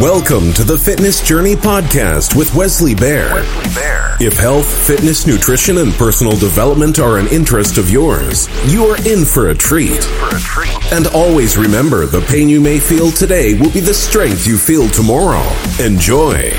Welcome to the Fitness Journey Podcast with Westley Baer. Westley Baer. If health, fitness, nutrition, and personal development are an interest of yours, you are in for a treat. For a treat. And always remember the pain you may feel today will be the strength you feel tomorrow. Enjoy.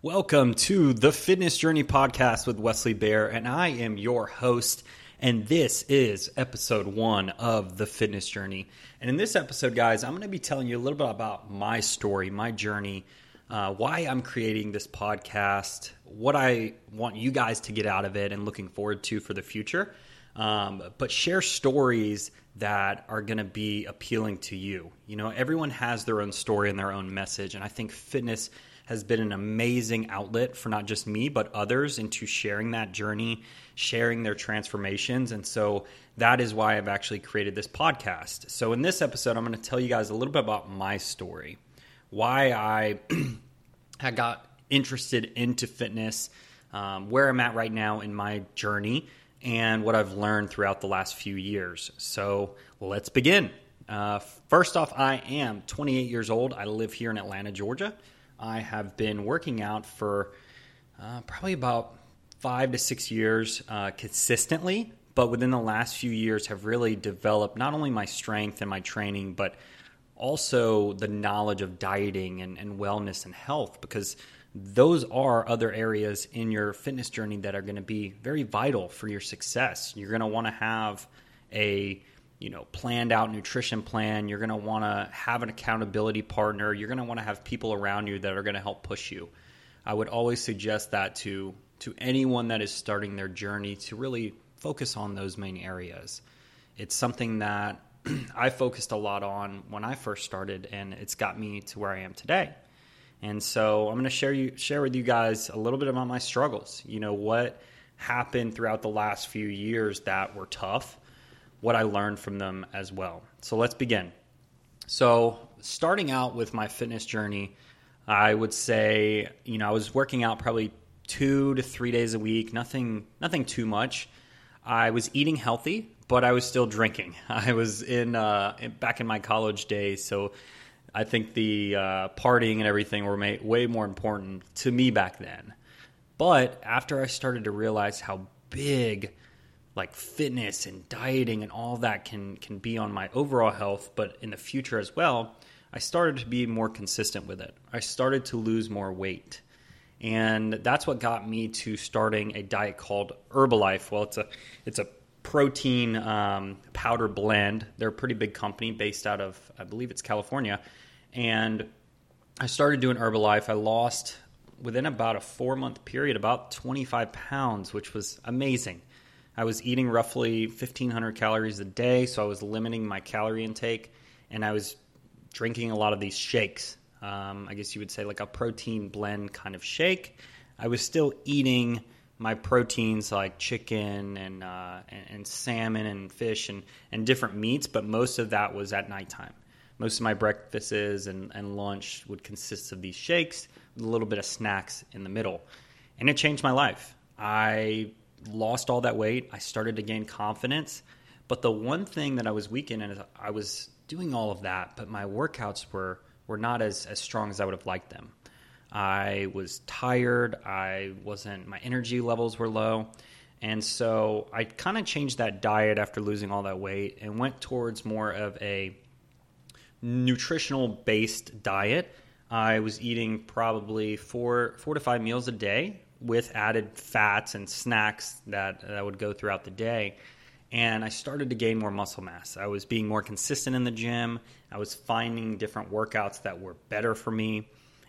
Welcome to the Fitness Journey Podcast with Westley Baer, and I am your host. And this is episode one of the Fitness Journey. And in this episode, guys, I'm going to be telling you a little bit about my story, my journey, uh, why I'm creating this podcast, what I want you guys to get out of it, and looking forward to for the future. Um, but share stories that are going to be appealing to you. You know, everyone has their own story and their own message, and I think fitness has been an amazing outlet for not just me, but others into sharing that journey, sharing their transformations. And so that is why I've actually created this podcast. So in this episode, I'm going to tell you guys a little bit about my story, why I had got interested into fitness, um, where I'm at right now in my journey, and what I've learned throughout the last few years. So let's begin. Uh, first off, I am 28 years old. I live here in Atlanta, Georgia. I have been working out for uh, probably about five to six years uh, consistently, but within the last few years have really developed not only my strength and my training, but also the knowledge of dieting and, and wellness and health because those are other areas in your fitness journey that are going to be very vital for your success. You're going to want to have a you know planned out nutrition plan. You're going to want to have an accountability partner. You're going to want to have people around you that are going to help push you. I would always suggest that to to anyone that is starting their journey to really focus on those main areas. It's something that i focused a lot on when i first started and it's got me to where i am today and so i'm going to share you share with you guys a little bit about my struggles you know what happened throughout the last few years that were tough what I learned from them as well. So let's begin. So, starting out with my fitness journey, I would say, you know, I was working out probably 2 to 3 days a week, nothing nothing too much. I was eating healthy, but I was still drinking. I was in uh, back in my college days, so I think the uh, partying and everything were way more important to me back then. But after I started to realize how big like fitness and dieting and all that can can be on my overall health, but in the future as well, I started to be more consistent with it. I started to lose more weight. And that's what got me to starting a diet called Herbalife. Well, it's a it's a protein um, powder blend. They're a pretty big company based out of I believe it's California, and I started doing Herbalife. I lost within about a four month period about 25 pounds, which was amazing. I was eating roughly 1,500 calories a day, so I was limiting my calorie intake, and I was drinking a lot of these shakes. Um, I guess you would say like a protein blend kind of shake. I was still eating my proteins like chicken and, uh, and, and salmon and fish and, and different meats, but most of that was at nighttime. Most of my breakfasts and, and lunch would consist of these shakes with a little bit of snacks in the middle. And it changed my life. I lost all that weight. I started to gain confidence. But the one thing that I was weak in is I was doing all of that, but my workouts were were not as as strong as I would have liked them. I was tired. I wasn't. My energy levels were low, and so I kind of changed that diet after losing all that weight and went towards more of a nutritional based diet. I was eating probably four four to five meals a day with added fats and snacks that, that would go throughout the day. And I started to gain more muscle mass. I was being more consistent in the gym. I was finding different workouts that were better for me.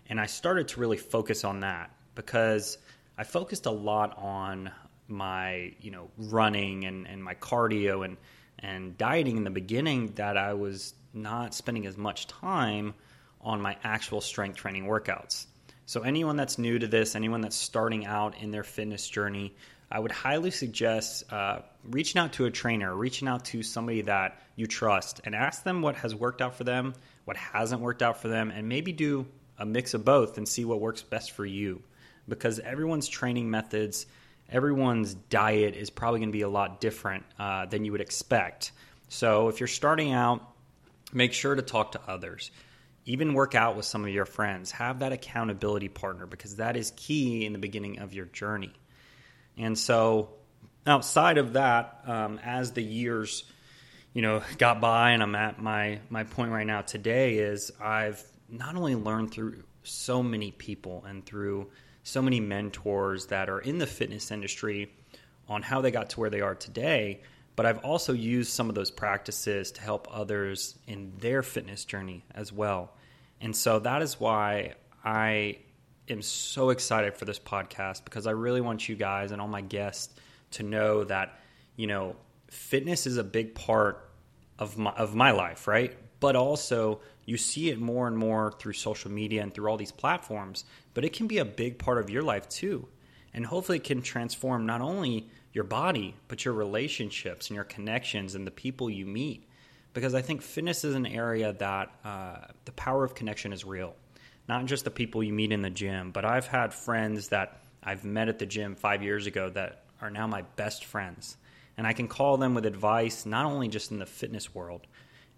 And I started to really focus on that because I focused a lot on my, you know, running and, and my cardio and, and dieting in the beginning that I was not spending as much time on my actual strength training workouts. So, anyone that's new to this, anyone that's starting out in their fitness journey, I would highly suggest uh, reaching out to a trainer, reaching out to somebody that you trust, and ask them what has worked out for them, what hasn't worked out for them, and maybe do a mix of both and see what works best for you. because everyone's training methods, everyone's diet is probably going to be a lot different uh, than you would expect. So if you're starting out, make sure to talk to others. Even work out with some of your friends. Have that accountability partner because that is key in the beginning of your journey. And so, outside of that, um, as the years, you know, got by, and I'm at my my point right now today is I've not only learned through so many people and through so many mentors that are in the fitness industry on how they got to where they are today, but I've also used some of those practices to help others in their fitness journey as well. And so that is why I am so excited for this podcast because I really want you guys and all my guests to know that, you know, fitness is a big part of my of my life, right? But also you see it more and more through social media and through all these platforms, but it can be a big part of your life too. And hopefully it can transform not only your body, but your relationships and your connections and the people you meet. Because I think fitness is an area that uh, the power of connection is real. Not just the people you meet in the gym, but I've had friends that I've met at the gym five years ago that are now my best friends. And I can call them with advice, not only just in the fitness world,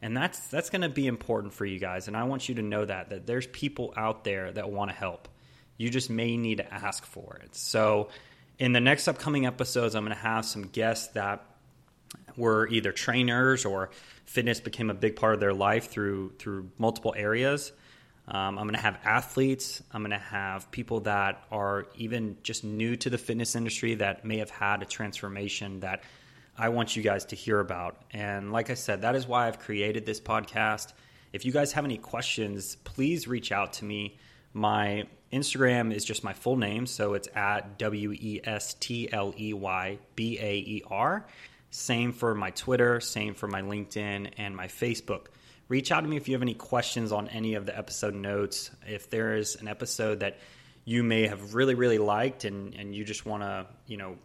and that's that's going to be important for you guys and i want you to know that that there's people out there that want to help you just may need to ask for it so in the next upcoming episodes i'm going to have some guests that were either trainers or fitness became a big part of their life through through multiple areas um, i'm going to have athletes i'm going to have people that are even just new to the fitness industry that may have had a transformation that I want you guys to hear about. And like I said, that is why I've created this podcast. If you guys have any questions, please reach out to me. My Instagram is just my full name, so it's at W E S T L E Y B A E R. Same for my Twitter, same for my LinkedIn and my Facebook. Reach out to me if you have any questions on any of the episode notes. If there is an episode that you may have really, really liked and, and you just want to, you know,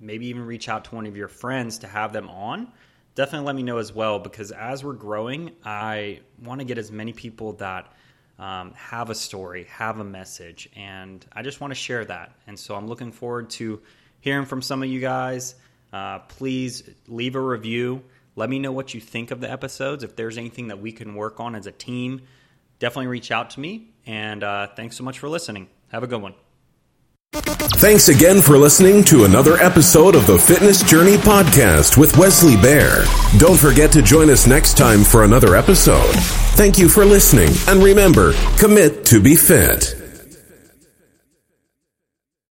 maybe even reach out to one of your friends to have them on, definitely let me know as well because as we're growing, I want to get as many people that um, have a story, have a message, and I just want to share that. And so I'm looking forward to hearing from some of you guys. Uh, please leave a review. Let me know what you think of the episodes. If there's anything that we can work on as a team, definitely reach out to me. And uh, thanks so much for listening. Have a good one. Thanks again for listening to another episode of the Fitness Journey Podcast with Westley Baer. Don't forget to join us next time for another episode. Thank you for listening, and remember, commit to be fit.